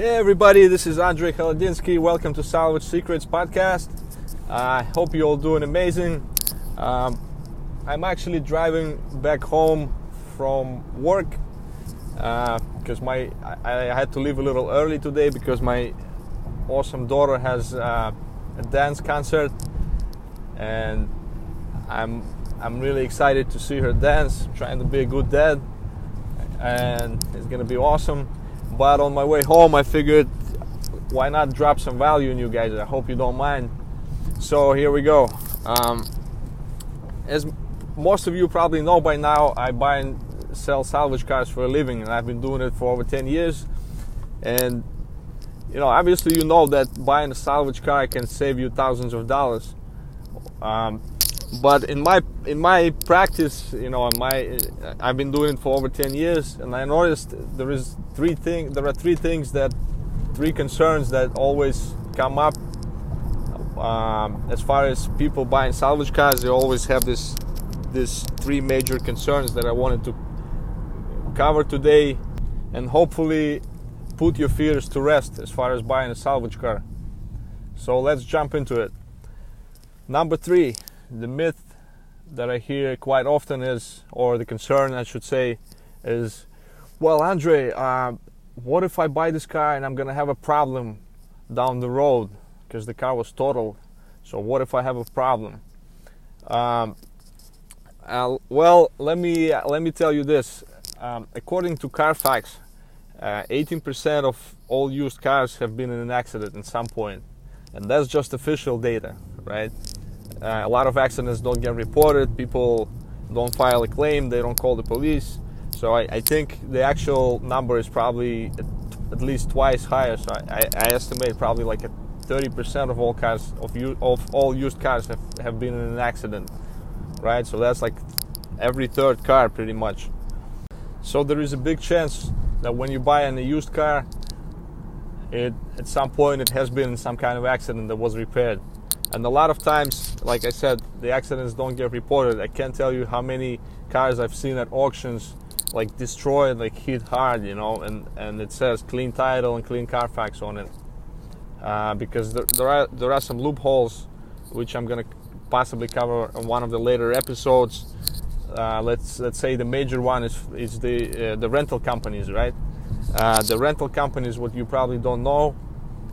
Hey everybody, this is Andrei Haladinsky. Welcome to Salvage Secrets podcast. I uh, hope you're all doing amazing. Um, I'm actually driving back home from work because uh, my I, I, had to leave a little early today because my awesome daughter has uh, a dance concert and I'm I'm really excited to see her dance. I'm trying to be a good dad and it's gonna be awesome but on my way home, I figured why not drop some value in you guys? I hope you don't mind. So here we go. Um, as most of you probably know by now, I buy and sell salvage cars for a living, and I've been doing it for over 10 years. And you know, obviously, you know that buying a salvage car can save you thousands of dollars. Um, but in my in my practice, you know, my I've been doing it for over 10 years, and I noticed there is three thing there are three things that three concerns that always come up um, as far as people buying salvage cars. They always have this this three major concerns that I wanted to cover today, and hopefully put your fears to rest as far as buying a salvage car. So let's jump into it. Number three the myth that I hear quite often is, or the concern I should say, is, well, Andre, uh, what if I buy this car and I'm gonna have a problem down the road because the car was totaled? So what if I have a problem? Um, uh, well, let me uh, let me tell you this. Um, according to Carfax, 18% uh, of all used cars have been in an accident at some point, and that's just official data, right? Uh, a lot of accidents don't get reported. People don't file a claim. They don't call the police. So I, I think the actual number is probably at, at least twice higher. So I, I, estimate probably like a 30% of all cars of, of all used cars have, have been in an accident, right? So that's like every third car pretty much. So there is a big chance that when you buy a used car, it at some point it has been some kind of accident that was repaired and a lot of times like i said the accidents don't get reported. I can't tell you how many cars i've seen at auctions like destroyed like hit hard you know and and it says clean title and clean carfax on it. Uh, because there, there are there are some loopholes which i'm to possibly cover in one of the later episodes. Uh, let's let's say the major one is is the uh, the rental companies right? Uh, the rental companies what you probably don't know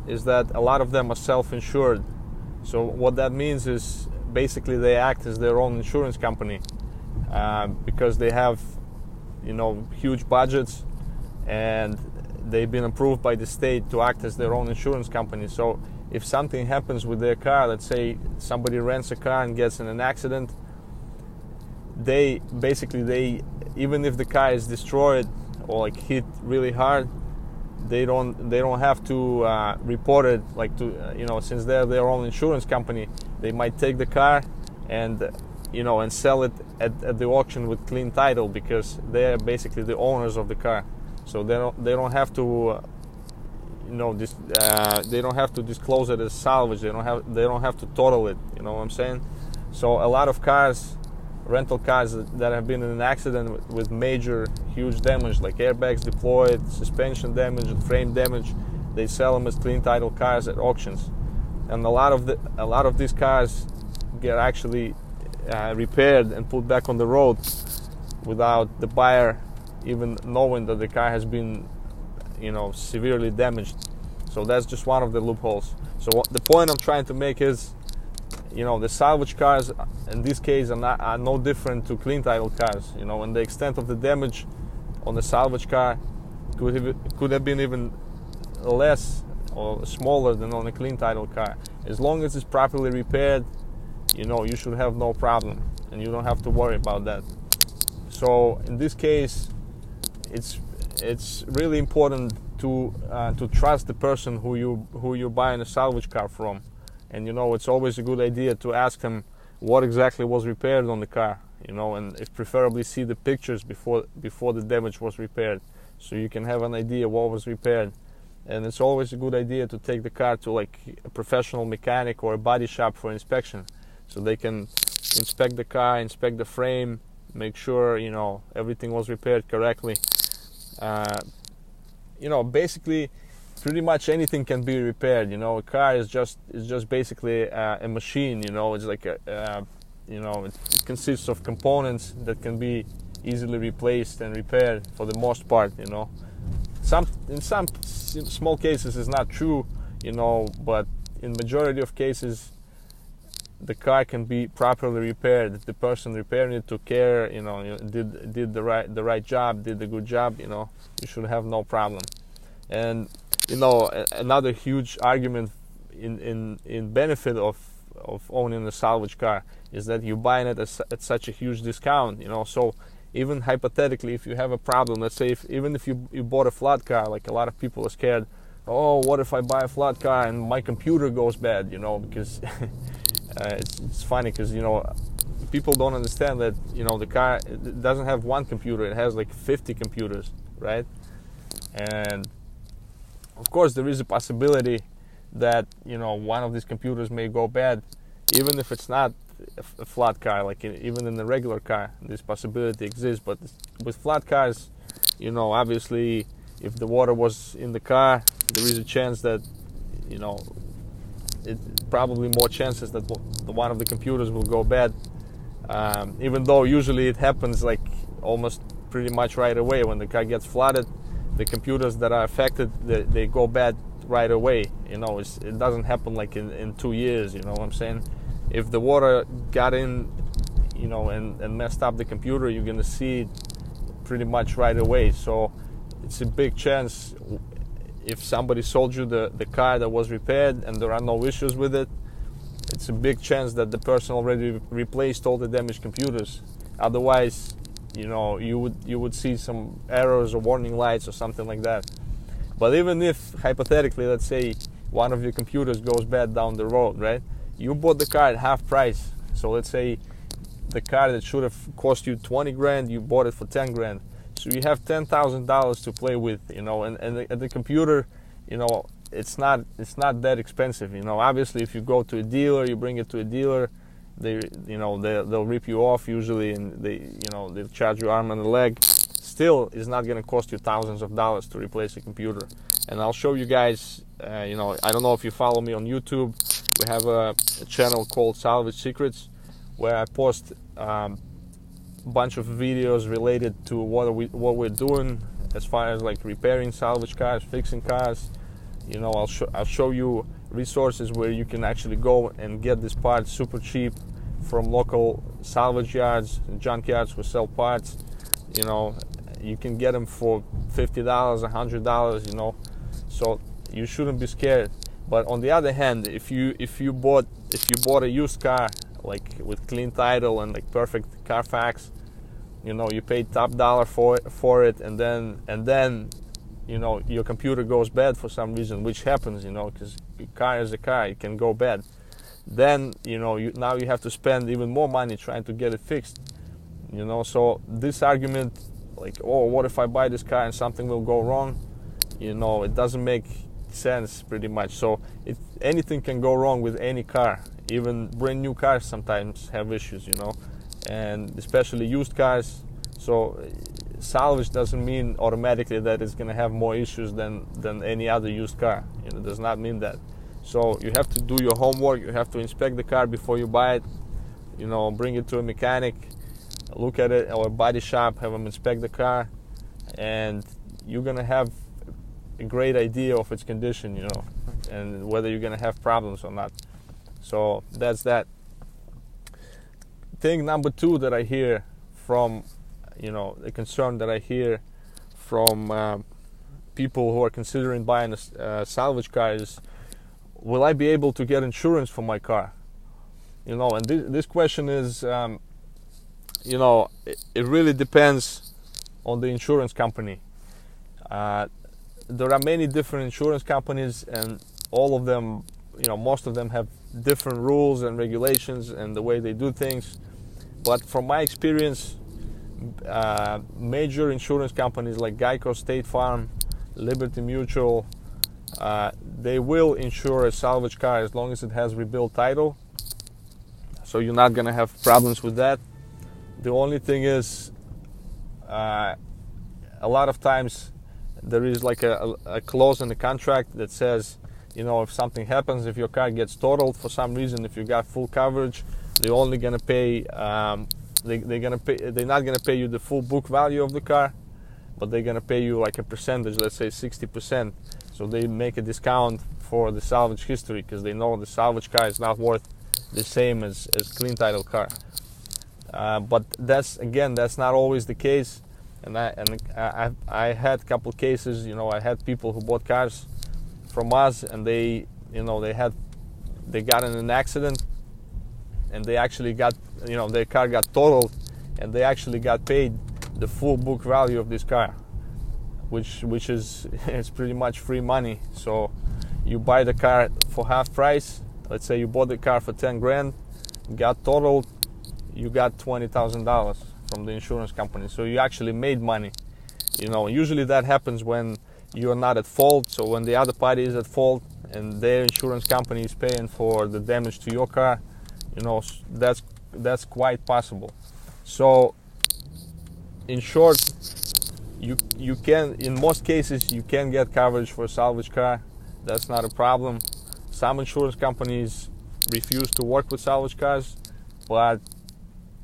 is that a lot of them are self-insured so what that means is basically they act as their own insurance company uh, because they have, you know, huge budgets and they've been approved by the state to act as their own insurance company. So if something happens with their car, let's say somebody rents a car and gets in an accident, they basically they even if the car is destroyed or like hit really hard, they don't they don't have to uh, report it like to uh, you know since they're their own insurance company they might take the car and you know and sell it at, at the auction with clean title because they're basically the owners of the car. So they don't they don't have to uh, you know this uh, they don't have to disclose it as salvage. They don't have they don't have to total it. You know what i'm saying? So a lot of cars rental cars that have been in an accident with major, huge damage, like airbags deployed, suspension damage, frame damage. They sell them as clean title cars at auctions, and a lot of the a lot of these cars get actually uh, repaired and put back on the road without the buyer even knowing that the car has been, you know, severely damaged. So that's just one of the loopholes. So the point I'm trying to make is you know the salvage cars in this case are, not, are no different to clean title cars. You know and the extent of the damage on the salvage car could have, could have been even less or smaller than on a clean title car. As long as it's properly repaired you know you should have no problem and you don't have to worry about that. So in this case it's it's really important to uh, to trust the person who you who you're buying a salvage car from and you know it's always a good idea to ask them what exactly was repaired on the car you know and if preferably see the pictures before before the damage was repaired so you can have an idea what was repaired. And it's always a good idea to take the car to like a professional mechanic or a body shop for inspection so they can inspect the car inspect the frame make sure you know everything was repaired correctly. Uh, you know basically pretty much anything can be repaired. You know, a car is just is just basically uh, a machine. You know, it's like a uh, you know it, it, consists of components that can be easily replaced and repaired for the most part. You know, some in some small cases is not true. You know, but in majority of cases the car can be properly repaired. The person repairing it took care, you know, did did the right the right job, did a good job, you know, you should have no problem. And you know, another huge argument in in in benefit of of owning a salvage car is that you're buying it at, at such a huge discount, you know. So even hypothetically, if you have a problem, let's say if even if you you bought a flat car, like a lot of people are scared, oh, what if I buy a flat car and my computer goes bad, you know, because uh, it's, it's funny because you know people don't understand that you know the car doesn't have one computer it has like 50 computers right and of course there is a possibility that you know one of these computers may go bad even if it's not a flat car like even in the regular car this possibility exists but with flat cars you know obviously if the water was in the car there is a chance that you know it probably more chances that one of the computers will go bad. Um, even though usually it happens like almost pretty much right away when the car gets flooded, the computers that are affected they, they go bad right away. You know, it doesn't happen like in, in two years. You know what I'm saying? If the water got in, you know, and, and messed up the computer, you're gonna see it pretty much right away. So it's a big chance if somebody sold you the, the car that was repaired and there are no issues with it, it's a big chance that the person already replaced all the damaged computers. Otherwise, you know, you would you would see some errors or warning lights or something like that. But even if hypothetically, let's say one of your computers goes bad down the road, right? You bought the car at half price. So let's say the car that should have cost you 20 grand, you bought it for 10 grand so you have ten thousand dollars to play with, you know, and and the, the, computer, you know, it's not it's not that expensive, you know. Obviously, if you go to a dealer, you bring it to a dealer, they you know they they'll rip you off usually, and they you know they'll charge you arm and a leg. Still, it's not going to cost you thousands of dollars to replace a computer. And I'll show you guys. Uh, you know, I don't know if you follow me on YouTube. We have a, a channel called Salvage Secrets, where I post um, bunch of videos related to what we what we're doing as far as like repairing salvage cars, fixing cars. You know, I'll show I'll show you resources where you can actually go and get these parts super cheap from local salvage yards and junk who sell parts. You know, you can get them for fifty dollars, hundred dollars. You know, so you shouldn't be scared. But on the other hand, if you if you bought if you bought a used car like with clean title and like perfect Carfax, you know you paid top dollar for it, for it and then and then you know your computer goes bad for some reason which happens you know because car is a car it can go bad. Then you know you, now you have to spend even more money trying to get it fixed you know. So this argument like oh what if i buy this car and something will go wrong? You know it doesn't make sense pretty much. So if anything can go wrong with any car. Even brand new cars sometimes have issues you know and especially used cars. So salvage doesn't mean automatically that it's going to have more issues than than any other used car. You know, it does not mean that. So you have to do your homework. You have to inspect the car before you buy it. You know, bring it to a mechanic, look at it, or body shop, have them inspect the car, and you're gonna have a great idea of its condition. You know, and whether you're gonna have problems or not. So that's that thing number two that I hear from, you know, the concern that I hear from uh, people who are considering buying a uh, salvage car is, will I be able to get insurance for my car? You know, and this, this question is, um, you know, it, it, really depends on the insurance company. Uh, there are many different insurance companies, and all of them, you know, most of them have different rules and regulations and the way they do things. But from my experience, uh, major insurance companies like Geico, State Farm, Liberty Mutual, uh, they will insure a salvage car as long as it has rebuilt title. So you're not gonna have problems with that. The only thing is, uh, a lot of times there is like a, a clause in the contract that says, you know, if something happens, if your car gets totaled for some reason, if you got full coverage, they're only gonna pay. Um, they, they're gonna pay. They're not gonna pay you the full book value of the car, but they're gonna pay you like a percentage. Let's say 60%. So they make a discount for the salvage history because they know the salvage car is not worth the same as as clean title car. Uh, but that's again, that's not always the case. And I and I I had a couple cases. You know, I had people who bought cars from us, and they you know they had they got in an accident, and they actually got you know their car got totaled, and they actually got paid the full book value of this car, which which is it's pretty much free money. So you buy the car for half price. Let's say you bought the car for 10 grand, got totaled, you got $20,000 from the insurance company. So you actually made money. You know, usually that happens when you're not at fault. So when the other party is at fault and their insurance company is paying for the damage to your car, you know, that's that's quite possible. So in short, you you can in most cases you can get coverage for a salvage car. That's not a problem. Some insurance companies refuse to work with salvage cars, but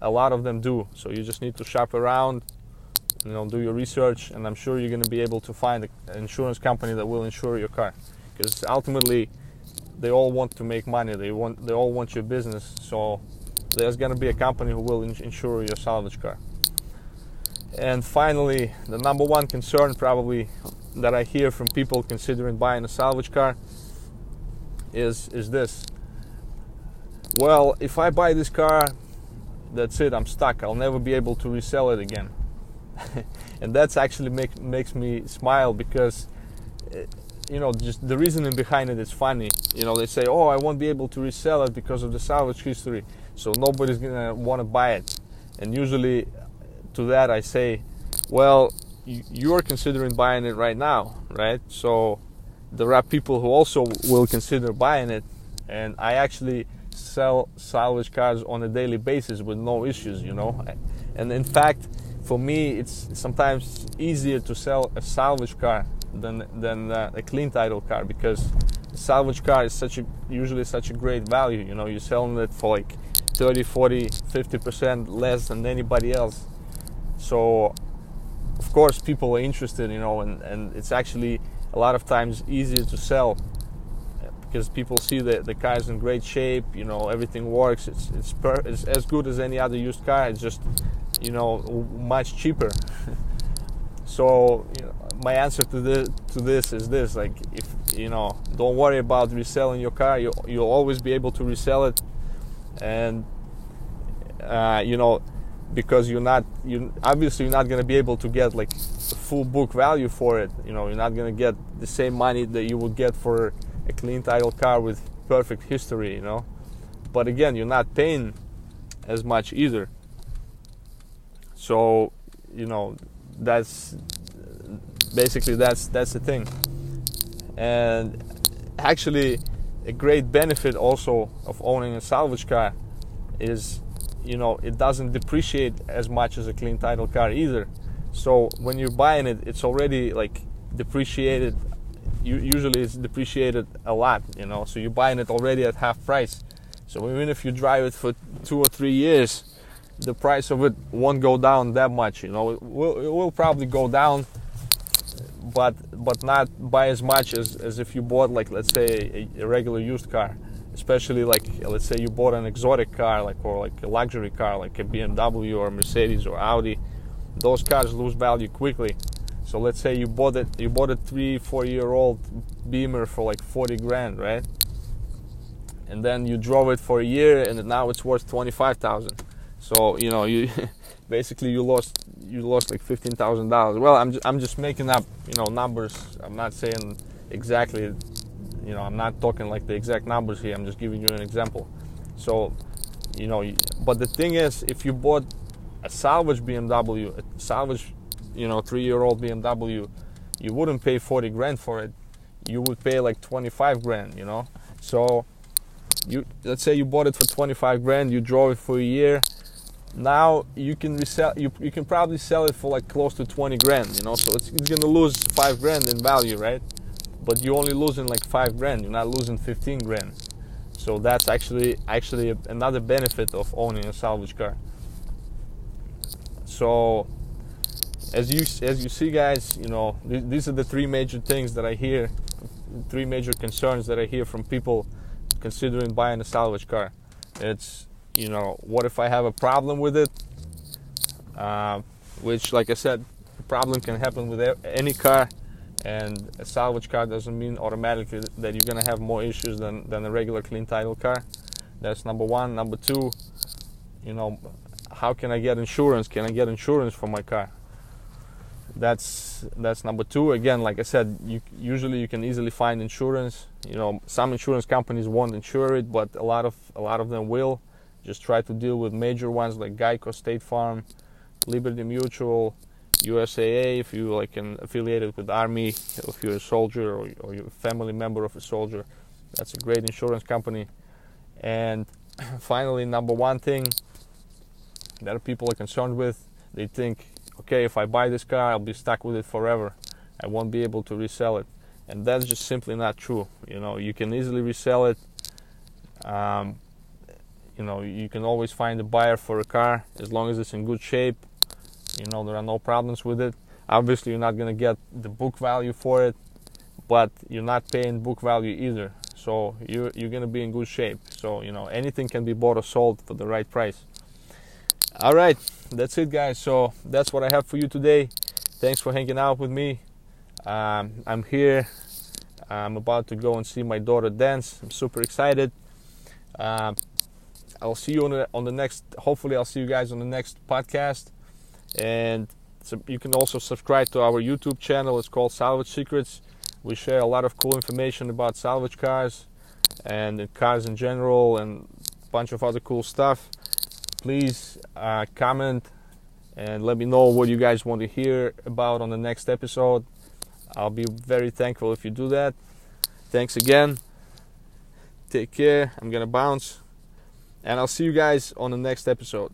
a lot of them do. So you just need to shop around, you know, do your research, and I'm sure you're going to be able to find an insurance company that will insure your car, because ultimately they all want to make money. They want they all want your business. So there's going to be a company who will insure your salvage car. And finally, the number one concern probably that I hear from people considering buying a salvage car is is this. Well, if I buy this car that's it i'm stuck i'll never be able to resell it again and that's actually make, makes me smile because eh, you know just the reasoning behind it is funny you know they say oh i won't be able to resell it because of the salvage history so nobody's gonna want to buy it and usually to that i say well you're considering buying it right now right so there are people who also will consider buying it and i actually sell salvage cars on a daily basis with no issues, you know. And in fact, for me, it's sometimes easier to sell a salvage car than than uh, a clean title car because salvage car is such a usually such a great value. You know, you're selling it for like 30, 40, 50 percent less than anybody else. So, of course, people are interested, you know, and, and it's actually a lot of times easier to sell because people see that the car is in great shape. You know, everything works. It's it's, per, it's as good as any other used car. It's just you know much cheaper. so you know, my answer to this to this is this: like if you know, don't worry about reselling your car. You you'll always be able to resell it, and uh, you know because you're not you obviously you're not going to be able to get like full book value for it you know you're not going to get the same money that you would get for a clean title car with perfect history, you know. But again, you're not paying as much either. So, you know, that's basically that's that's the thing. And actually a great benefit also of owning a salvage car is you know it doesn't depreciate as much as a clean title car either so when you're buying it it's already like depreciated usually it's depreciated a lot, you know. So you're buying it already at half price. So even if you drive it for two or three years, the price of it won't go down that much. You know, it will, it will probably go down, but but not by as much as, as if you bought like let's say a, a regular used car. Especially like let's say you bought an exotic car like or like a luxury car like a BMW or a Mercedes or Audi. Those cars lose value quickly so let's say you bought it, you bought a three, four year old Beamer for like 40 grand, right? And then you drove it for a year, and now it's worth 25,000. So you know you basically you lost you lost like fifteen thousand dollars. Well, I'm just, I'm just making up you know numbers. I'm not saying exactly. You know, I'm not talking like the exact numbers here. I'm just giving you an example. So, you know, but the thing is, if you bought a salvage BMW, a salvage you know three year old BMW, you wouldn't pay 40 grand for it. You would pay like 25 grand. You know, so you let's say you bought it for 25 grand, you drove it for a year, now you can resell you, you can probably sell it for like close to 20 grand you know? So it's, it's gonna lose five grand in value right? But you're only losing like five grand. You're not losing 15 grand. So that's actually actually another benefit of owning a salvage car. So as you as you see guys you know th- these are the three major things that i hear three major concerns that i hear from people considering buying a salvage car. It's you know what if i have a problem with it? Uh, which like i said a problem can happen with any car and a salvage car doesn't mean automatically that you're gonna have more issues than, than a regular clean title car. That's number one. Number two you know how can i get insurance? Can i get insurance for my car? That's that's number two. Again like i said you usually you can easily find insurance. You know some insurance companies won't insure it but a lot of a lot of them will just try to deal with major ones like geico state farm liberty mutual usaa if you like an affiliated with army if you're a soldier or, or you're a family member of a soldier that's a great insurance company and finally number one thing that people are concerned with they think okay, if I buy this car, I'll be stuck with it forever. I won't be able to resell it. And that's just simply not true. You know, you can easily resell it. Um, you know, you can always find a buyer for a car as long as it's in good shape. You know, there are no problems with it. Obviously, you're not going to get the book value for it, but you're not paying book value either. So you're, you're going to be in good shape. So, you know, anything can be bought or sold for the right price. All right, that's it, guys. So that's what I have for you today. Thanks for hanging out with me. Um, I'm here. I'm about to go and see my daughter dance. I'm super excited. Um, I'll see you on the on the next. Hopefully, I'll see you guys on the next podcast. And so you can also subscribe to our YouTube channel. It's called Salvage Secrets. We share a lot of cool information about salvage cars and cars in general, and a bunch of other cool stuff please uh, comment and let me know what you guys want to hear about on the next episode. I'll be very thankful if you do that. Thanks again. Take care. I'm going to bounce. And I'll see you guys on the next episode.